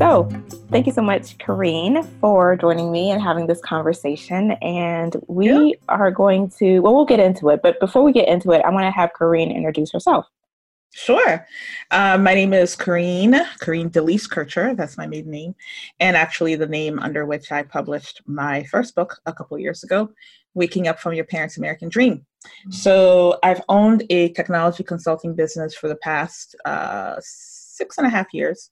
So, thank you so much, Kareen, for joining me and having this conversation. And we yeah. are going to, well, we'll get into it. But before we get into it, I want to have Kareen introduce herself. Sure. Uh, my name is Kareen, Kareen Delise Kircher. That's my maiden name. And actually, the name under which I published my first book a couple years ago, Waking Up from Your Parents' American Dream. So, I've owned a technology consulting business for the past uh, six and a half years.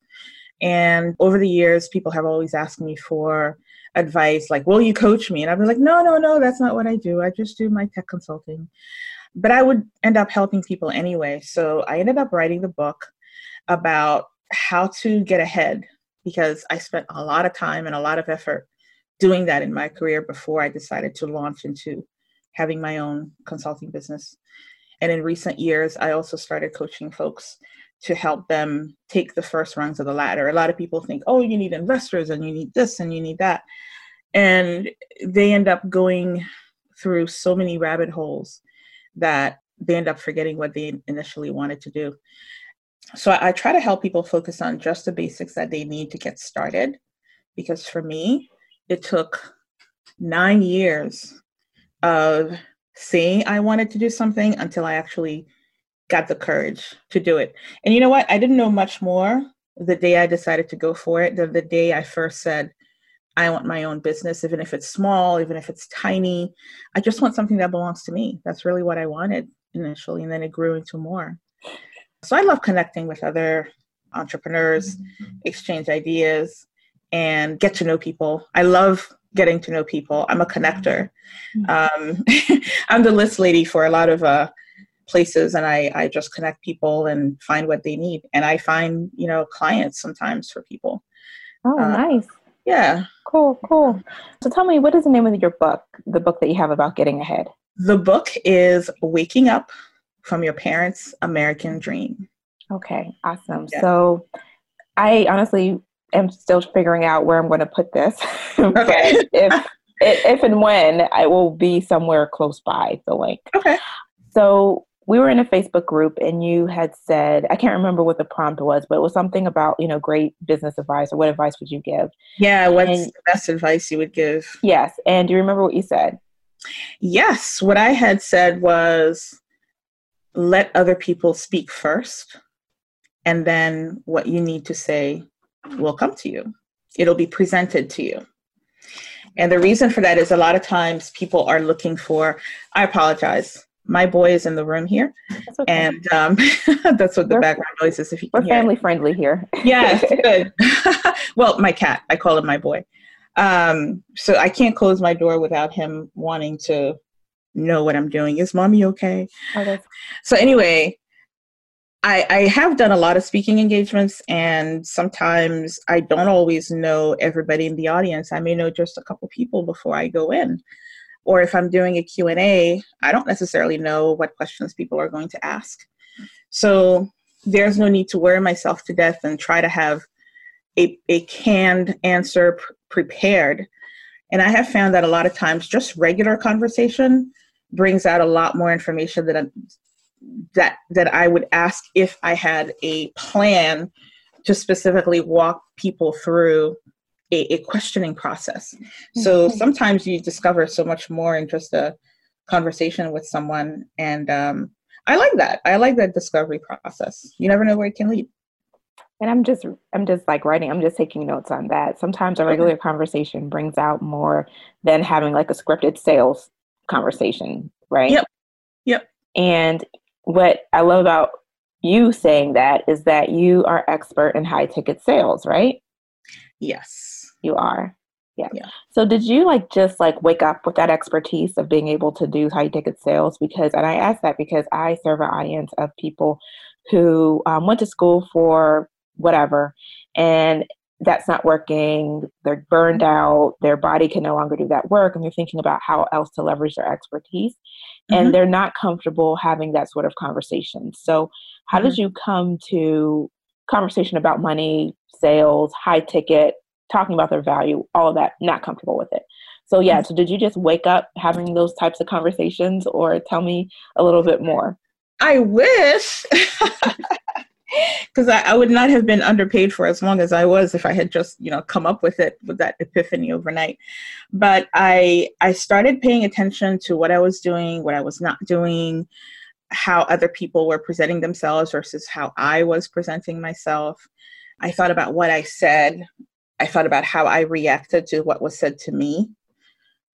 And over the years, people have always asked me for advice like, Will you coach me? And I've been like, No, no, no, that's not what I do. I just do my tech consulting but I would end up helping people anyway. So I ended up writing the book about how to get ahead because I spent a lot of time and a lot of effort doing that in my career before I decided to launch into having my own consulting business. And in recent years, I also started coaching folks to help them take the first rungs of the ladder. A lot of people think, oh, you need investors and you need this and you need that. And they end up going through so many rabbit holes that they end up forgetting what they initially wanted to do. So I, I try to help people focus on just the basics that they need to get started. Because for me, it took nine years of saying I wanted to do something until I actually got the courage to do it. And you know what? I didn't know much more the day I decided to go for it than the day I first said, I want my own business, even if it's small, even if it's tiny. I just want something that belongs to me. That's really what I wanted initially, and then it grew into more. So I love connecting with other entrepreneurs, exchange ideas, and get to know people. I love getting to know people. I'm a connector. Um, I'm the list lady for a lot of uh, places, and I, I just connect people and find what they need. And I find, you know, clients sometimes for people. Oh, uh, nice. Yeah. Cool, cool. So tell me, what is the name of your book, the book that you have about getting ahead? The book is Waking Up from Your Parents' American Dream. Okay, awesome. Yeah. So I honestly am still figuring out where I'm going to put this. Okay. if, if and when I will be somewhere close by the link. Okay. So we were in a Facebook group and you had said, I can't remember what the prompt was, but it was something about, you know, great business advice or what advice would you give? Yeah, what's and, the best advice you would give? Yes. And do you remember what you said? Yes. What I had said was let other people speak first, and then what you need to say will come to you. It'll be presented to you. And the reason for that is a lot of times people are looking for, I apologize my boy is in the room here, okay. and um, that's what the we're, background noise is. If you we're family friendly here. yeah, good. well, my cat, I call him my boy. Um, so I can't close my door without him wanting to know what I'm doing. Is mommy okay? Oh, so anyway, I, I have done a lot of speaking engagements, and sometimes I don't always know everybody in the audience. I may know just a couple people before I go in or if i'm doing a q&a i don't necessarily know what questions people are going to ask. So there's no need to worry myself to death and try to have a, a canned answer pr- prepared. And i have found that a lot of times just regular conversation brings out a lot more information that that that i would ask if i had a plan to specifically walk people through a, a questioning process. Mm-hmm. So sometimes you discover so much more in just a conversation with someone. And um, I like that. I like that discovery process. You never know where it can lead. And I'm just, I'm just like writing, I'm just taking notes on that. Sometimes a regular okay. conversation brings out more than having like a scripted sales conversation, right? Yep. Yep. And what I love about you saying that is that you are expert in high ticket sales, right? Yes you are. Yeah. yeah. So did you like just like wake up with that expertise of being able to do high ticket sales? Because, and I ask that because I serve an audience of people who um, went to school for whatever and that's not working. They're burned out. Their body can no longer do that work. And they're thinking about how else to leverage their expertise. Mm-hmm. And they're not comfortable having that sort of conversation. So, how mm-hmm. did you come to conversation about money, sales, high ticket, talking about their value, all of that, not comfortable with it. So yeah, mm-hmm. so did you just wake up having those types of conversations or tell me a little bit more? I wish. because I, I, would not have been underpaid for as long as I was if I had just you know come up with it with that epiphany overnight. But I I started paying attention to what I was doing, what I was not doing, how other people were presenting themselves versus how I was presenting myself. I thought about what I said. I thought about how I reacted to what was said to me.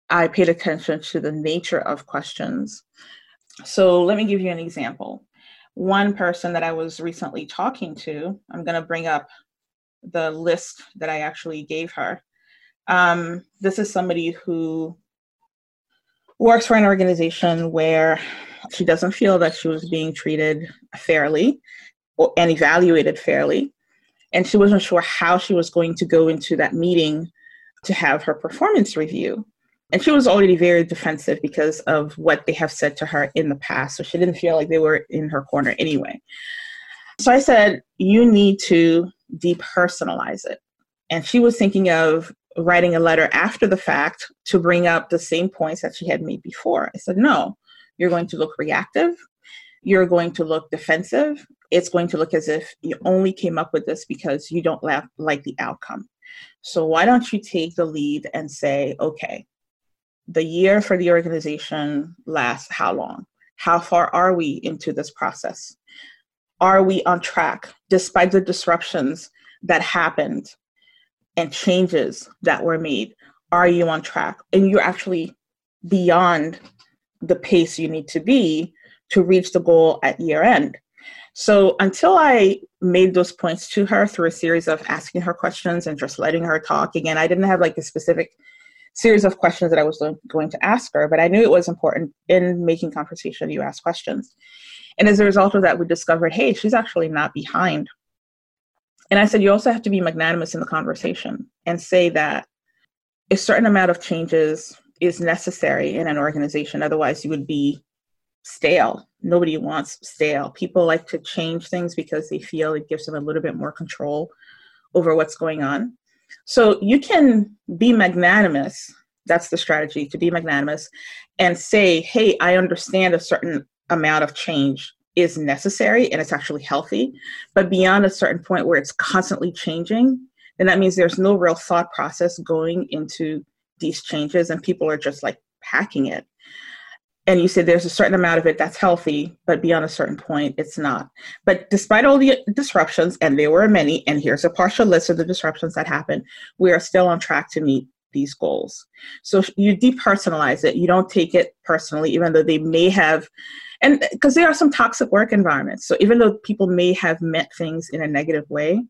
I paid attention to the nature of questions. So let me give you an example one person that I was recently talking to, I'm going to bring up the list that I actually gave her. Um, this is somebody who works for an organization where she doesn't feel that she was being treated fairly and evaluated fairly. And she wasn't sure how she was going to go into that meeting to have her performance review. And she was already very defensive because of what they have said to her in the past. So she didn't feel like they were in her corner anyway. So I said, You need to depersonalize it. And she was thinking of writing a letter after the fact to bring up the same points that she had made before. I said, No, you're going to look reactive. You're going to look defensive. It's going to look as if you only came up with this because you don't like the outcome. So why don't you take the lead and say, okay, the year for the organization lasts how long? How far are we into this process? Are we on track despite the disruptions that happened and changes that were made? Are you on track? And you're actually beyond the pace you need to be to reach the goal at year end. So until I made those points to her through a series of asking her questions and just letting her talk, again, I didn't have like a specific series of questions that I was going to ask her, but I knew it was important in making conversation, you ask questions. And as a result of that, we discovered, hey, she's actually not behind. And I said, you also have to be magnanimous in the conversation and say that a certain amount of changes is necessary in an organization. Otherwise, you would be stale. Nobody wants stale. People like to change things because they feel it gives them a little bit more control over what's going on. So you can be magnanimous. That's the strategy to be magnanimous and say, hey, I understand a certain amount of change is necessary and it's actually healthy. But beyond a certain point where it's constantly changing, then that means there's no real thought process going into these changes and people are just like packing it and you said there's a certain amount of it that's healthy, but beyond a certain point, it's not. But despite all the disruptions, and there were many, and here's a partial list of the disruptions that happened, we are still on track to meet these goals. So you depersonalize it. You don't take it personally, even though they may have, and because there are some toxic work environments. So even though people may have meant things in a negative way,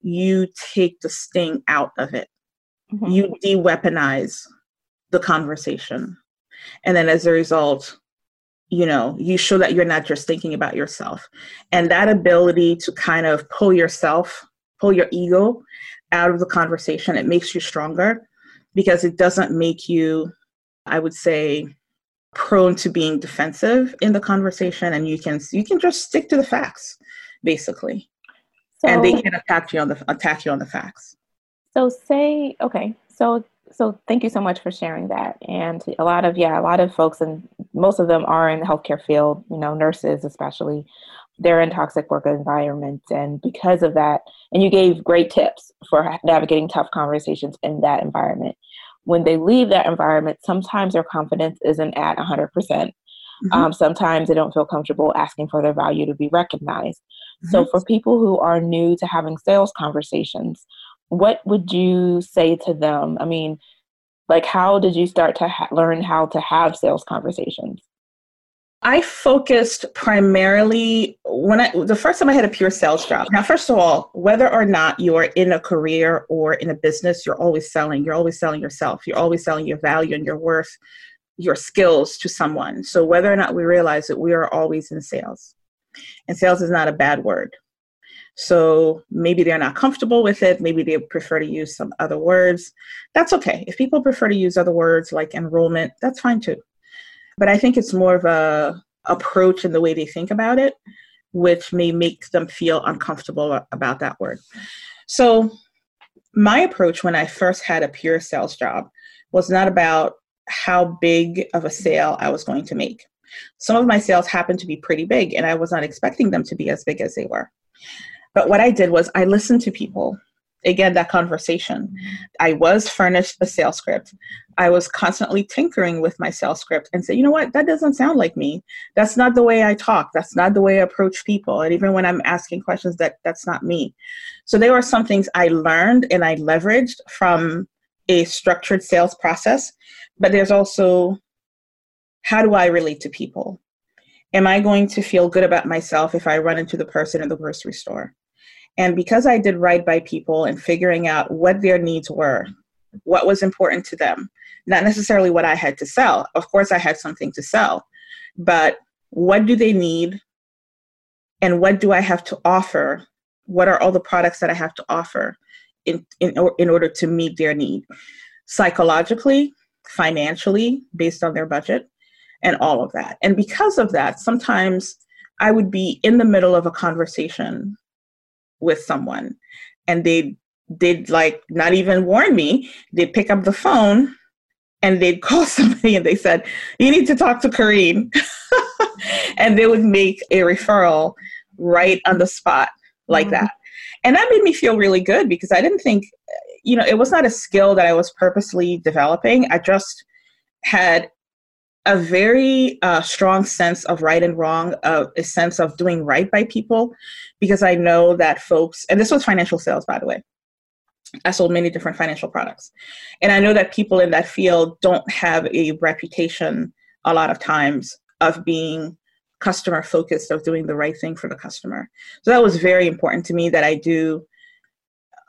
you take the sting out of it. Mm-hmm. You de weaponize the conversation and then as a result you know you show that you're not just thinking about yourself. And that ability to kind of pull yourself pull your ego out of the conversation it makes you stronger because it doesn't make you i would say prone to being defensive in the conversation. And you can you can just stick to the facts basically. So, and they can attack you on the attack you on the facts. So say okay so so thank you so much for sharing that. And a lot of yeah, a lot of folks and most of them are in the healthcare field, you know, nurses especially. They're in toxic work environments and because of that, and you gave great tips for navigating tough conversations in that environment. When they leave that environment, sometimes their confidence isn't at 100%. Mm-hmm. Um, sometimes they don't feel comfortable asking for their value to be recognized. Mm-hmm. So, for people who are new to having sales conversations, what would you say to them? I mean, like, how did you start to ha- learn how to have sales conversations? I focused primarily when I the first time I had a pure sales job. Now, first of all, whether or not you are in a career or in a business, you're always selling. You're always selling yourself. You're always selling your value and your worth, your skills to someone. So whether or not we realize it, we are always in sales. And sales is not a bad word. So maybe they're not comfortable with it. Maybe they prefer to use some other words. That's okay. If people prefer to use other words like enrollment, that's fine too. But I think it's more of a approach in the way they think about it, which may make them feel uncomfortable about that word. So my approach when I first had a pure sales job was not about how big of a sale I was going to make. Some of my sales happened to be pretty big, and I was not expecting them to be as big as they were. But what I did was I listened to people. Again, that conversation. I was furnished a sales script. I was constantly tinkering with my sales script and say, you know what, that doesn't sound like me. That's not the way I talk. That's not the way I approach people. And even when I'm asking questions, that that's not me. So there were some things I learned and I leveraged from a structured sales process. But there's also how do I relate to people? Am I going to feel good about myself if I run into the person in the grocery store? And because I did right by people and figuring out what their needs were, what was important to them, not necessarily what I had to sell. Of course, I had something to sell, but what do they need? And what do I have to offer? What are all the products that I have to offer in, in, in order to meet their need? Psychologically, financially, based on their budget, and all of that. And because of that, sometimes I would be in the middle of a conversation with someone. And they they'd like not even warn me. They'd pick up the phone and they'd call somebody and they said you need to talk to Kareen and they would make a referral right on the spot like mm-hmm. that. And that made me feel really good because i didn't think you know it was not a skill that i was purposely developing. I just had a very uh, strong sense of right and wrong, uh, a sense of doing right by people, because I know that folks, and this was financial sales, by the way. I sold many different financial products. And I know that people in that field don't have a reputation a lot of times of being customer focused, of doing the right thing for the customer. So that was very important to me that I do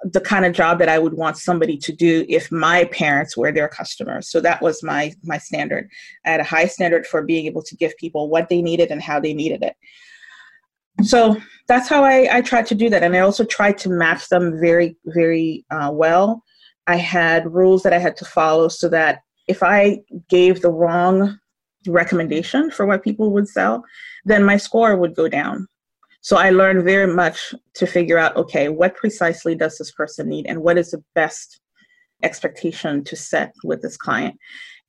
the kind of job that I would want somebody to do if my parents were their customers. So that was my my standard. I had a high standard for being able to give people what they needed and how they needed it. So that's how I, I tried to do that. And I also tried to match them very, very uh, well. I had rules that I had to follow so that if I gave the wrong recommendation for what people would sell, then my score would go down. So I learned very much to figure out okay, what precisely does this person need and what is the best expectation to set with this client.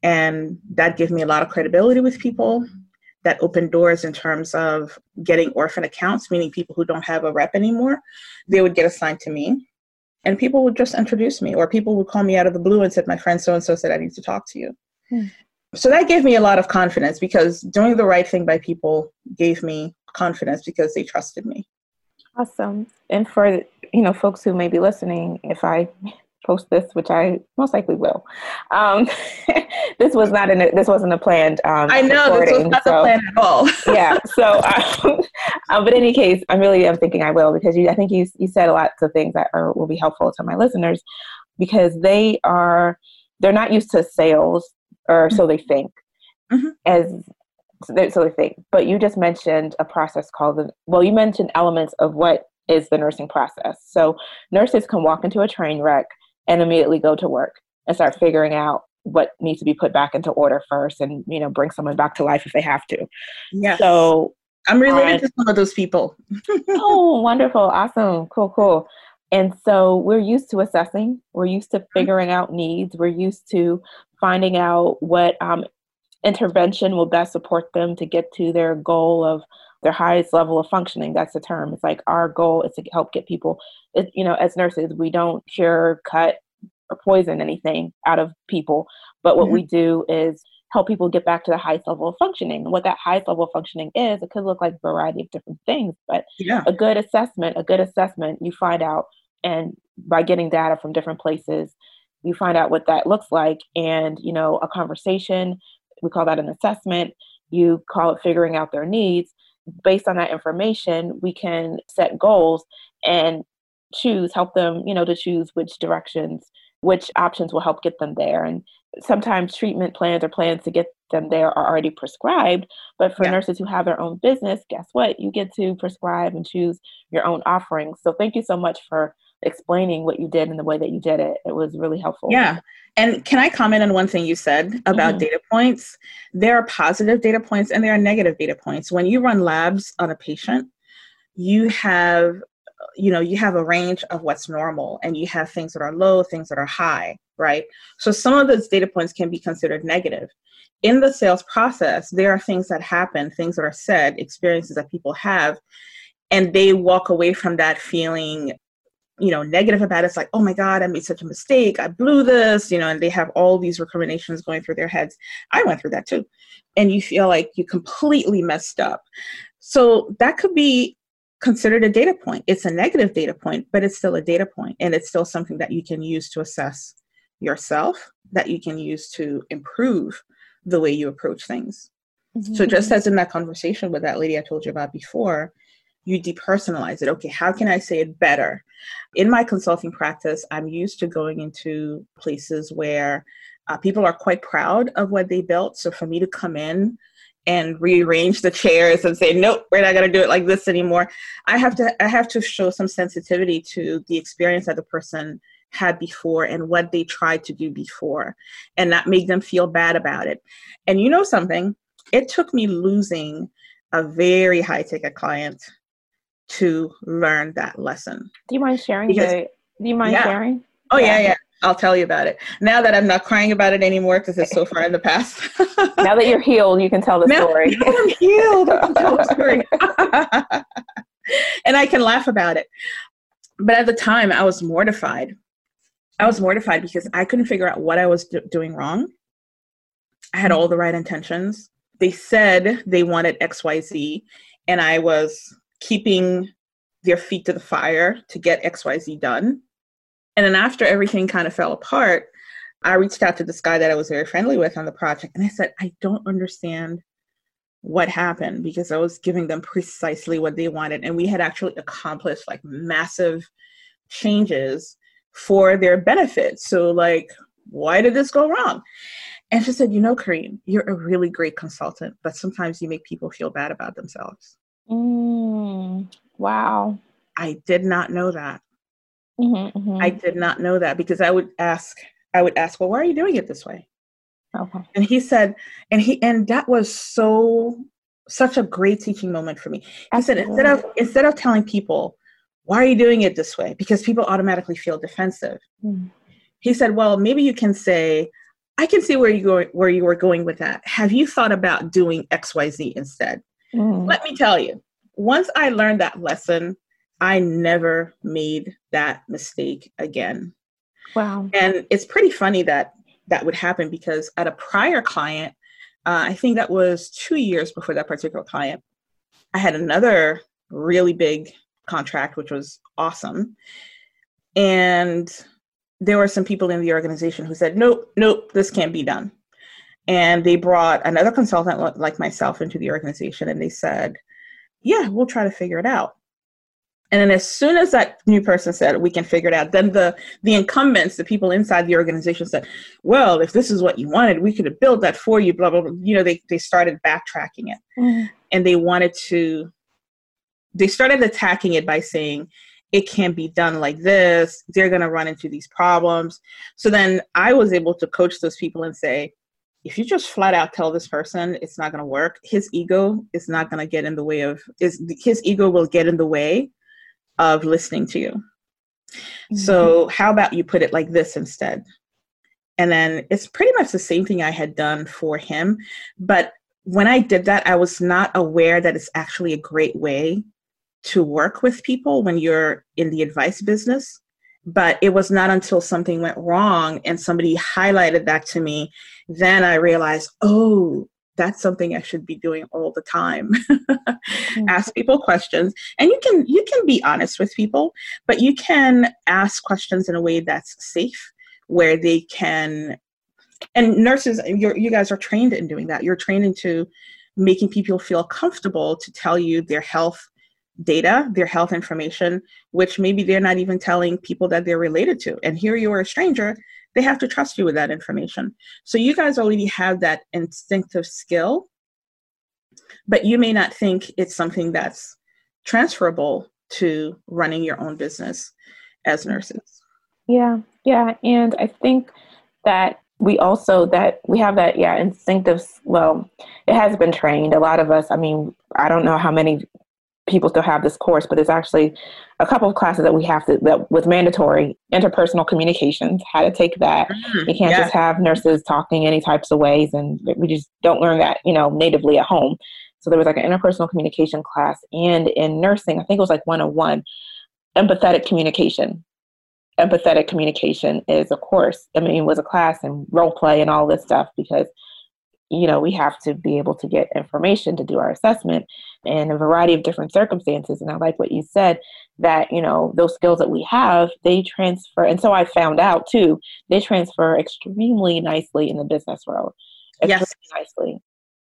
And that gave me a lot of credibility with people. That opened doors in terms of getting orphan accounts, meaning people who don't have a rep anymore, they would get assigned to me. And people would just introduce me, or people would call me out of the blue and said, My friend so and so said, I need to talk to you. Hmm. So that gave me a lot of confidence because doing the right thing by people gave me confidence because they trusted me. Awesome. And for you know folks who may be listening, if I post this, which I most likely will, um, this was not in a, this wasn't a planned. Um, I know this was not so, the plan at all. yeah. So, um, um, but in any case, I really am thinking I will because you, I think you you said lots of things that are will be helpful to my listeners because they are they're not used to sales or so they think. Mm-hmm. As so they, so they think. But you just mentioned a process called the, well, you mentioned elements of what is the nursing process. So nurses can walk into a train wreck and immediately go to work and start figuring out what needs to be put back into order first and you know bring someone back to life if they have to. Yeah so i'm related to some of those people. Oh wonderful. Awesome. Cool cool. And so we're used to assessing. We're used to mm-hmm. figuring out needs. We're used to finding out what um, intervention will best support them to get to their goal of their highest level of functioning. That's the term. It's like our goal is to help get people, it, you know, as nurses, we don't cure, cut, or poison anything out of people. But what mm-hmm. we do is help people get back to the highest level of functioning. And what that highest level of functioning is, it could look like a variety of different things, but yeah. a good assessment, a good assessment, you find out, and by getting data from different places, you find out what that looks like. And, you know, a conversation we call that an assessment. You call it figuring out their needs. Based on that information, we can set goals and choose, help them, you know, to choose which directions, which options will help get them there. And sometimes treatment plans or plans to get them there are already prescribed. But for yeah. nurses who have their own business, guess what? You get to prescribe and choose your own offerings. So thank you so much for explaining what you did and the way that you did it. It was really helpful. Yeah. And can I comment on one thing you said about mm-hmm. data points? There are positive data points and there are negative data points. When you run labs on a patient, you have you know you have a range of what's normal and you have things that are low things that are high right so some of those data points can be considered negative in the sales process there are things that happen things that are said experiences that people have and they walk away from that feeling you know negative about it. it's like oh my god i made such a mistake. I blew this you know and they have all these recriminations going through their heads. I went through that too. And you feel like you completely messed up. So that could be considered a data point. It's a negative data point but it's still a data point and it's still something that you can use to assess yourself that you can use to improve the way you approach things. Mm-hmm. so just as in that conversation with that lady i told you about before you depersonalize it. Okay, how can I say it better? In my consulting practice, I'm used to going into places where uh, people are quite proud of what they built. So for me to come in and rearrange the chairs and say, nope, we're not going to do it like this anymore, I have to I have to show some sensitivity to the experience that the person had before and what they tried to do before, and not make them feel bad about it. And you know something? It took me losing a very high ticket client to learn that lesson. Do you mind sharing? Because, the, do you mind yeah. sharing? Oh yeah. yeah, yeah. I'll tell you about it. Now that I'm not crying about it anymore because it's so far in the past. now that you're healed, you can tell the now, story. Now I'm healed. I can tell the story. and I can laugh about it. But at the time, I was mortified. I was mortified because I couldn't figure out what I was do- doing wrong. I had all the right intentions. They said they wanted XYZ, and I was keeping their feet to the fire to get XYZ done. And then after everything kind of fell apart, I reached out to this guy that I was very friendly with on the project and I said, I don't understand what happened because I was giving them precisely what they wanted. And we had actually accomplished like massive changes for their benefit. So, like, why did this go wrong? And she said, You know, Kareen, you're a really great consultant, but sometimes you make people feel bad about themselves. Mm, wow. I did not know that. Mm-hmm, mm-hmm. I did not know that because I would ask, I would ask, well, why are you doing it this way? Okay. And he said, and he, and that was so, such a great teaching moment for me. He Absolutely. said, instead of, instead of telling people, why are you doing it this way? Because people automatically feel defensive. Mm. He said, well, maybe you can say, I can see where you go, where you were going with that. Have you thought about doing X, Y, Z instead? Mm. Let me tell you, once I learned that lesson, I never made that mistake again. Wow. And it's pretty funny that that would happen because at a prior client, uh, I think that was two years before that particular client, I had another really big contract, which was awesome. And there were some people in the organization who said, nope, nope, this can't be done. And they brought another consultant like myself into the organization and they said, Yeah, we'll try to figure it out. And then as soon as that new person said we can figure it out, then the the incumbents, the people inside the organization said, Well, if this is what you wanted, we could have built that for you, blah blah blah. You know, they, they started backtracking it. Mm. And they wanted to they started attacking it by saying it can't be done like this. They're gonna run into these problems. So then I was able to coach those people and say, if you just flat out tell this person it's not going to work his ego is not going to get in the way of is his ego will get in the way of listening to you. Mm-hmm. so how about you put it like this instead? And then it's pretty much the same thing i had done for him but when i did that i was not aware that it's actually a great way to work with people when you're in the advice business but it was not until something went wrong and somebody highlighted that to me then i realized oh that's something i should be doing all the time mm-hmm. ask people questions and you can you can be honest with people but you can ask questions in a way that's safe where they can and nurses you guys are trained in doing that you're trained into making people feel comfortable to tell you their health data, their health information, which maybe they're not even telling people that they're related to. And here you are a stranger, they have to trust you with that information. So you guys already have that instinctive skill, but you may not think it's something that's transferable to running your own business as nurses. Yeah, yeah. And I think that we also that we have that yeah instinctive well it has been trained a lot of us i mean i don't know how many people still have this course, but there's actually a couple of classes that we have to that with mandatory interpersonal communications, how to take that. Mm, you can't yeah. just have nurses talking any types of ways and we just don't learn that, you know, natively at home. So there was like an interpersonal communication class, and in nursing, I think it was like 101, empathetic communication. Empathetic communication is a course. I mean, it was a class and role play and all this stuff because you know, we have to be able to get information to do our assessment in a variety of different circumstances. And I like what you said that, you know, those skills that we have, they transfer. And so I found out too, they transfer extremely nicely in the business world. Yes. nicely.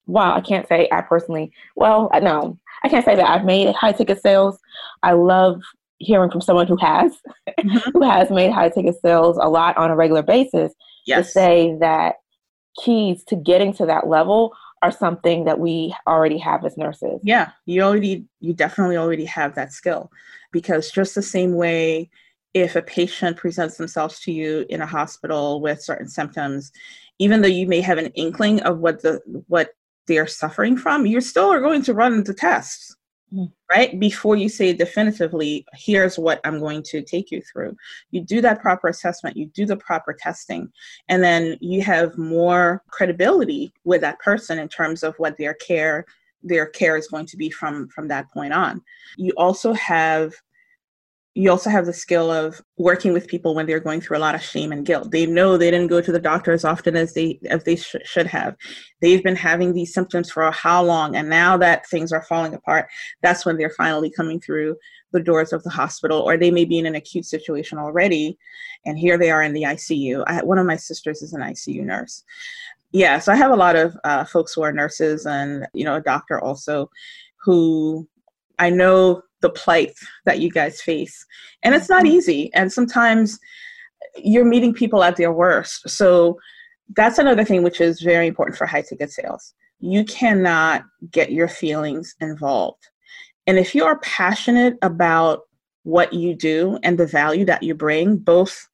Wow, I can't say I personally, well, no, I can't say that I've made high ticket sales. I love hearing from someone who has, mm-hmm. who has made high ticket sales a lot on a regular basis yes. to say that keys to getting to that level are something that we already have as nurses. Yeah, you already, you definitely already have that skill because just the same way if a patient presents themselves to you in a hospital with certain symptoms, even though you may have an inkling of what the what they're suffering from, you still are going to run the tests mm. right? Before you say definitively, here's what I'm going to take you through. You do that proper assessment, you do the proper testing, and then you have more credibility with that person in terms of what their care their care is going to be from from that point on. You also have you also have the skill of working with people when they're going through a lot of shame and guilt. They know they didn't go to the doctor as often as they as they sh- should have. They've been having these symptoms for how long, and now that things are falling apart, that's when they're finally coming through the doors of the hospital, or they may be in an acute situation already, and here they are in the ICU. I, one of my sisters is an ICU nurse. Yeah, so I have a lot of uh, folks who are nurses, and you know, a doctor also, who I know the plight that you guys face. And it's not mm-hmm. easy. And sometimes you're meeting people at their worst. So that's another thing which is very important for high ticket sales. You cannot get your feelings involved. And if you are passionate about what you do and the value that you bring, both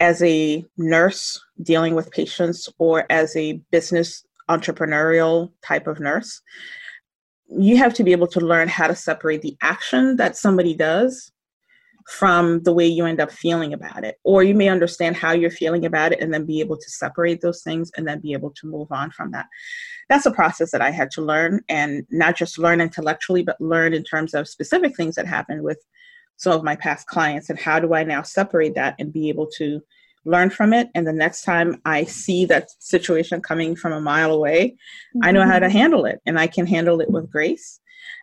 as a nurse dealing with patients or as a business entrepreneurial type of nurse, you have to be able to learn how to separate the action that somebody does from the way you end up feeling about it. Or you may understand how you're feeling about it and then be able to separate those things and then be able to move on from that. That's a process that I had to learn and not just learn intellectually, but learn in terms of specific things that happened with some of my past clients and how do I now separate that and be able to learn from it and the next time i see that situation coming from a mile away mm-hmm. i know how to mm-hmm. handle it and i can handle it with grace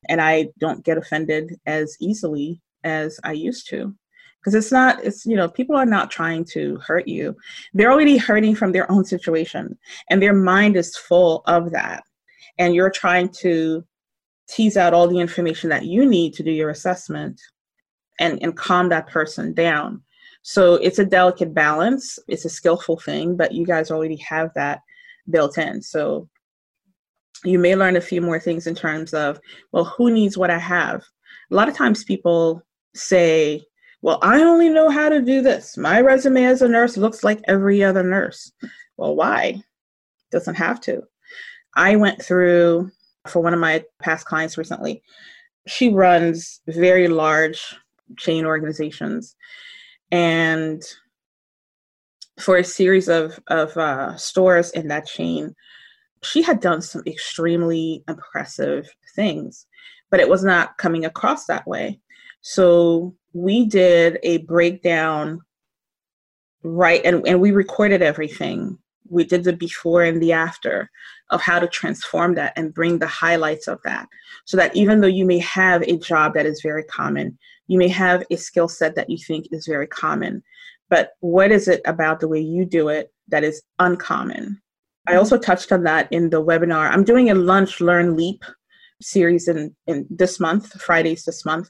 and i don't get offended as easily as i used to because it's not it's you know people are not trying to hurt you they're already hurting from their own situation and their mind is full of that and you're trying to tease out all the information that you need to do your assessment and and calm that person down so it's a delicate balance. It's a skillful thing, but you guys already have that built in. So you may learn a few more things in terms of, well, who needs what I have? A lot of times people say, well, I only know how to do this. My resume as a nurse looks like every other nurse. Well, why? Doesn't have to. I went through for one of my past clients recently. She runs very large chain organizations and for a series of of uh, stores in that chain, she had done some extremely impressive things, but it was not coming across that way. So we did a breakdown, right, and, and we recorded everything. We did the before and the after of how to transform that and bring the highlights of that. So that even though you may have a job that is very common, you may have a skill set that you think is very common, but what is it about the way you do it that is uncommon? I mm-hmm. also touched on that in the webinar. I'm doing a Lunch, Learn, Leap series in, in this month, Fridays this month,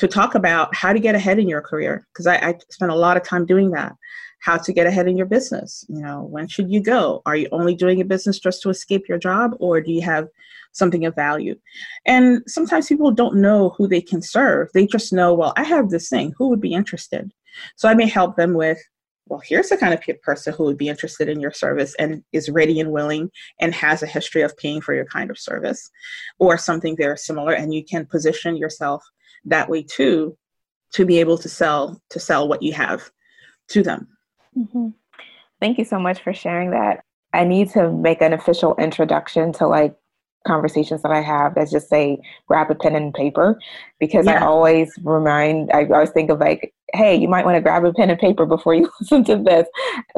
to talk about how to get ahead in your career. Because I, I spent a lot of time doing that. How to get ahead in your business. You know, when should you go? Are you only doing a business just to escape your job, or do you have something of value. And sometimes people don't know who they can serve. They just know, well, I have this thing. Who would be interested? So I may help them with, well, here's the kind of person who would be interested in your service and is ready and willing and has a history of paying for your kind of service or something very similar. And you can position yourself that way too to be able to sell to sell what you have to them. Mm-hmm. Thank you so much for sharing that. I need to make an official introduction to like conversations that I have that just say grab a pen and paper because yeah. I always remind I always think of like hey you might want to grab a pen and paper before you listen to this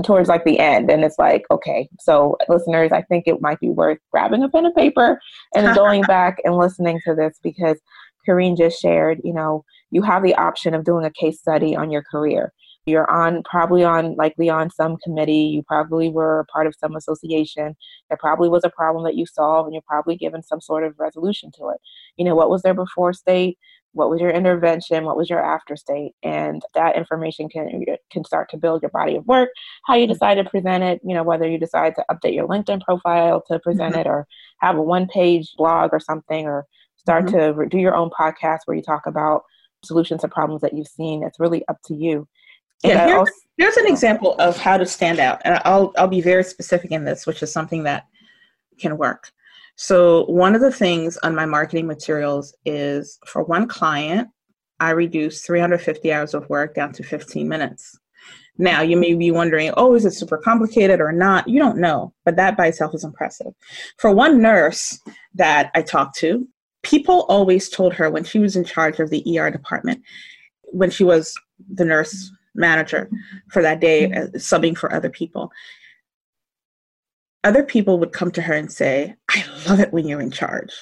towards like the end and it's like okay so listeners I think it might be worth grabbing a pen and paper and going back and listening to this because Kareen just shared you know you have the option of doing a case study on your career. You're on probably on likely on some committee. You probably were a part of some association. There probably was a problem that you solved and you're probably given some sort of resolution to it. You know what was there before state? What was your intervention? What was your after state? And that information can can start to build your body of work how you decide to present it you know whether you decide to update your linkedin profile to present mm-hmm. it or have a one page blog or something or start mm-hmm. to do your own podcast where you talk about solutions to problems that you've seen it's really up to you yeah, here's, also, here's an example of how to stand out, and I'll I'll be very specific in this, which is something that can work. So one of the things on my marketing materials is for one client, I reduced 350 hours of work down to 15 minutes. Now, you may be wondering, oh, is it super complicated or not? You don't know, but that by itself is impressive. For one nurse that I talked to, people always told her when she was in charge of the ER department, when she was the nurse manager for that day, uh, subbing for other people. Other people would come to her and say, I love it when you're in charge.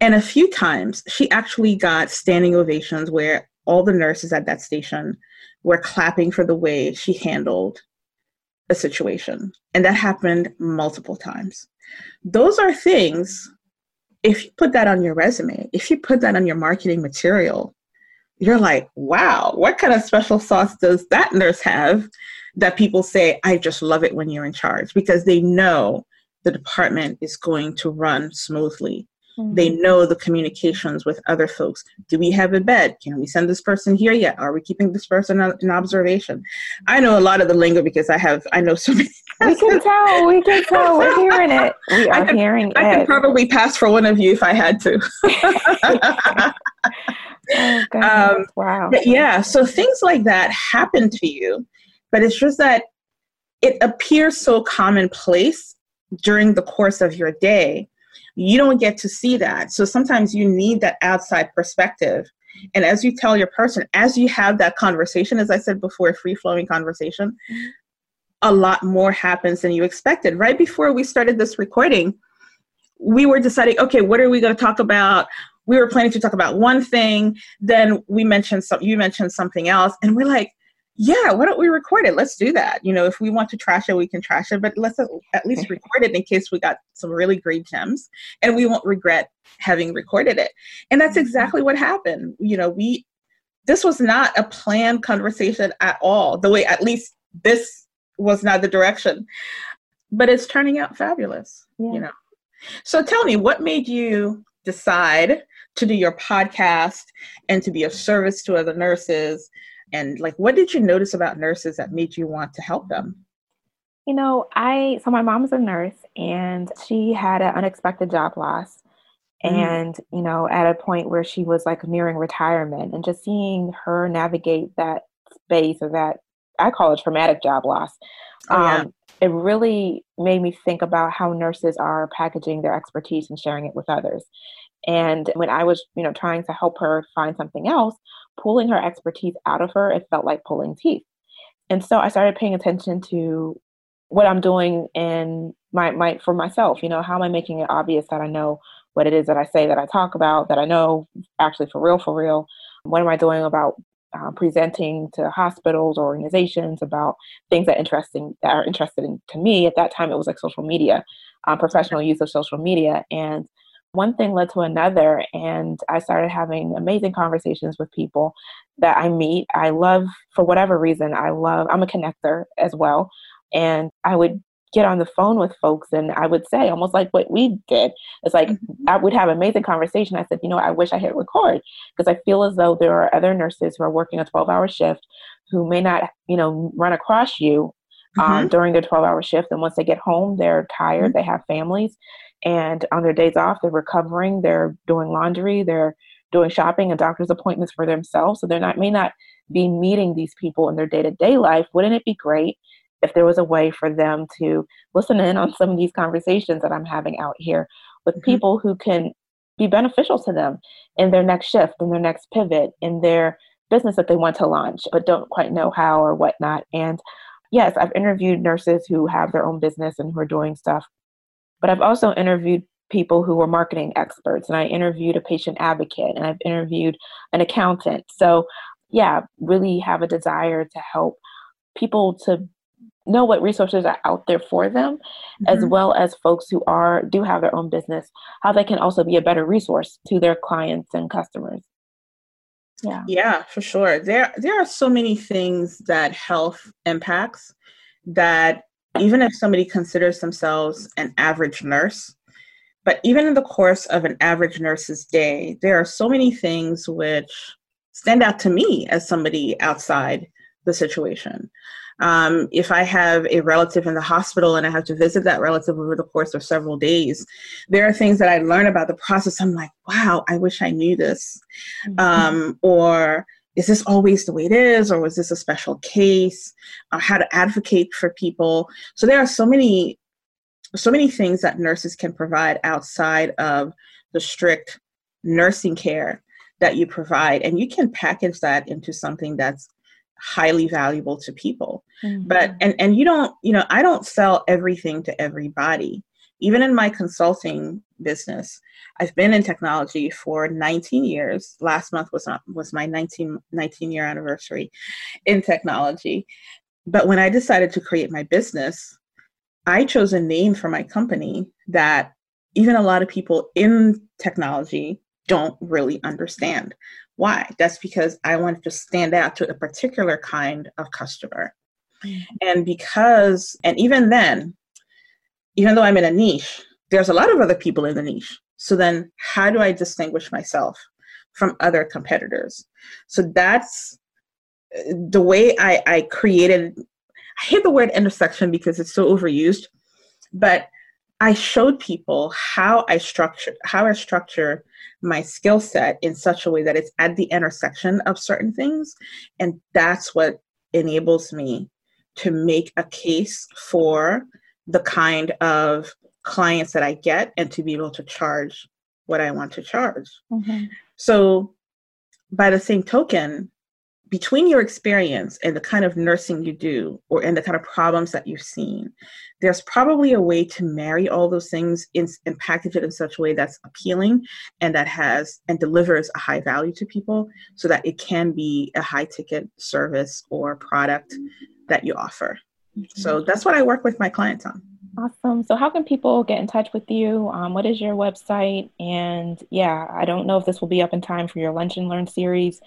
And a few times she actually got standing ovations where all the nurses at that station were clapping for the way she handled a situation. And that happened multiple times. Those are things, if you put that on your resume, if you put that on your marketing material, you're like, wow, what kind of special sauce does that nurse have that people say, I just love it when you're in charge? Because they know the department is going to run smoothly. Mm-hmm. They know the communications with other folks. Do we have a bed? Can we send this person here yet? Are we keeping this person in observation? I know a lot of the lingo because I have, I know so many. We can tell. We can tell. We're hearing it. We are could, hearing I it. I could probably pass for one of you if I had to. Oh, um, wow. yeah. So things like that happen to you, but it's just that it appears so commonplace during the course of your day. You don't get to see that. So sometimes you need that outside perspective. And as you tell your person, as you have that conversation, as I said before, a free flowing conversation, mm-hmm. a lot more happens than you expected. Right before we started this recording, we were deciding, okay, what are we going to talk about? we were planning to talk about one thing, then we mentioned some, you mentioned something else, and we're like, yeah, why don't we record it? Let's do that. You know, if we want to trash it, we can trash it, but let's at least record it in case we got some really great gems and we won't regret having recorded it. And that's mm-hmm. exactly what happened. You know, we, this was not a planned conversation at all, the way at least this was not the direction, but it's turning out fabulous, yeah. you know. So tell me, what made you decide to do your podcast and to be of service to other nurses and like what did you notice about nurses that made you want to help them you know i so my mom's a nurse and she had an unexpected job loss mm. and you know at a point where she was like nearing retirement and just seeing her navigate that space or that i call it traumatic job loss oh, yeah. um, it really made me think about how nurses are packaging their expertise and sharing it with others and when I was, you know, trying to help her find something else, pulling her expertise out of her, it felt like pulling teeth. And so I started paying attention to what I'm doing in my, my for myself. You know, how am I making it obvious that I know what it is that I say that I talk about, that I know actually for real, for real. What am I doing about uh, presenting to hospitals or organizations about things that interesting that are interested in to me at that time it was like social media um, professional use of social media and one thing led to another and i started having amazing conversations with people that i meet i love for whatever reason i love i'm a connector as well and i would get on the phone with folks and i would say almost like what we did it's like mm-hmm. i would have amazing conversation i said you know i wish i hit record because i feel as though there are other nurses who are working a 12 hour shift who may not you know run across you um, mm-hmm. during their 12 hour shift and once they get home they're tired mm-hmm. they have families and on their days off, they're recovering, they're doing laundry, they're doing shopping and doctor's appointments for themselves. So they're not may not be meeting these people in their day-to-day life. Wouldn't it be great if there was a way for them to listen in on some of these conversations that I'm having out here with mm-hmm. people who can be beneficial to them in their next shift, in their next pivot, in their business that they want to launch, but don't quite know how or whatnot. And yes, I've interviewed nurses who have their own business and who are doing stuff, but I've also interviewed people who were marketing experts, and I interviewed a patient advocate, and I've interviewed an accountant. So, yeah, really have a desire to help people to know what resources are out there for them mm-hmm. as well as folks who are do have their own business how they can also be a better resource to their clients and customers yeah yeah for sure there there are so many things that health impacts that even if somebody considers themselves an average nurse but even in the course of an average nurse's day there are so many things which stand out to me as somebody outside the situation um, if I have a relative in the hospital and I have to visit that relative over the course of several days, there are things that I learn about the process. I'm like, wow, I wish I knew this. Mm-hmm. Um, or is this always the way it is? Or was this a special case? Uh, how to advocate for people. So there are so many, so many things that nurses can provide outside of the strict nursing care that you provide. And you can package that into something that's highly valuable to people mm-hmm. but and and you don't you know i don't sell everything to everybody even in my consulting business i've been in technology for 19 years last month was not was my 19 19 year anniversary in technology but when i decided to create my business i chose a name for my company that even a lot of people in technology don't really understand why? That's because I wanted to stand out to a particular kind of customer. Mm-hmm. And because, and even then, even though I'm in a niche, there's a lot of other people in the niche. So then, how do I distinguish myself from other competitors? So that's uh, the way I, I created. I hate the word intersection because it's so overused, but I showed people how I structure how I structure my skill set in such a way that it's at the intersection of certain things. And that's what enables me to make a case for the kind of clients that I get and to be able to charge what I want to charge. Mm-hmm. So, by the same token, between your experience and the kind of nursing you do or and the kind of problems that you've seen there's probably a way to marry all those things in, and package it in such a way that's appealing and that has and delivers a high value to people so that it can be a high ticket service or product that you offer so that's what i work with my clients on Awesome. So, how can people get in touch with you? Um, what is your website? And yeah, I don't know if this will be up in time for your Lunch and Learn series,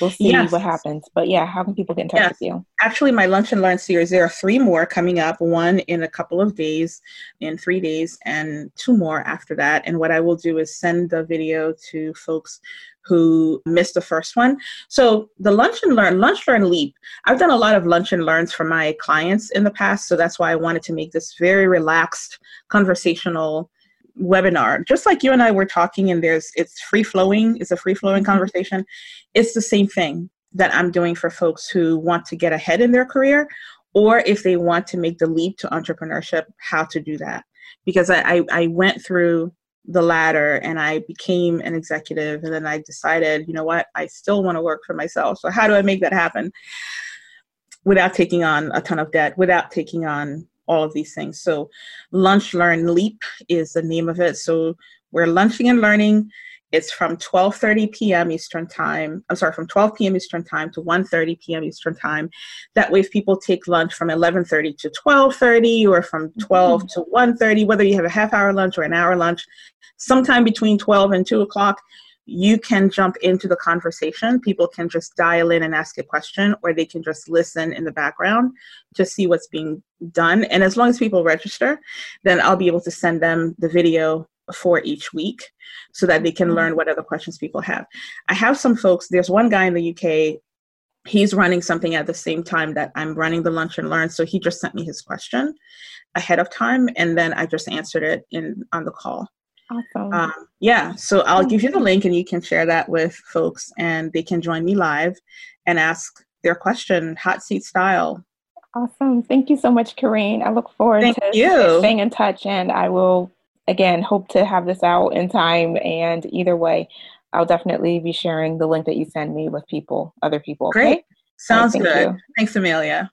we'll see yes. what happens. But yeah, how can people get in touch yes. with you? Actually, my Lunch and Learn series, there are three more coming up, one in a couple of days, in three days, and two more after that. And what I will do is send the video to folks who missed the first one. So the lunch and learn, lunch learn leap. I've done a lot of lunch and learns for my clients in the past, so that's why I wanted to make this very relaxed, conversational webinar just like you and i were talking and there's it's free flowing it's a free flowing mm-hmm. conversation it's the same thing that i'm doing for folks who want to get ahead in their career or if they want to make the leap to entrepreneurship how to do that. Because i i, I went through the ladder and i became an executive and then i decided you know what i still want to work for myself. So how do i make that happen? Without taking on a ton of debt without taking on all of these things. So, Lunch Learn Leap is the name of it. So, we're lunching and learning. It's from 12:30 p.m. Eastern Time. I'm sorry, from 12 p.m. Eastern Time to 1:30 p.m. Eastern Time. That way, if people take lunch from 11:30 to 12:30, or from 12 mm-hmm. to 1:30, whether you have a half hour lunch or an hour lunch, sometime between 12 and 2 o'clock, you can jump into the conversation. People can just dial in and ask a question, or they can just listen in the background to see what's being done. And as long as people register, then I'll be able to send them the video for each week so that they can mm-hmm. learn what other questions people have. I have some folks, there's one guy in the UK, he's running something at the same time that I'm running the lunch and learn. So he just sent me his question ahead of time, and then I just answered it in on the call. Awesome. Um, yeah, so I'll give you the link and you can share that with folks and they can join me live and ask their question, hot seat style. Awesome. Thank you so much, Kareen. I look forward Thank to you. staying in touch and I will again, hope to have this out in time. And either way, I'll definitely be sharing the link that you send me with people, other people. Great. Sounds right, good. You. Thanks, Amelia.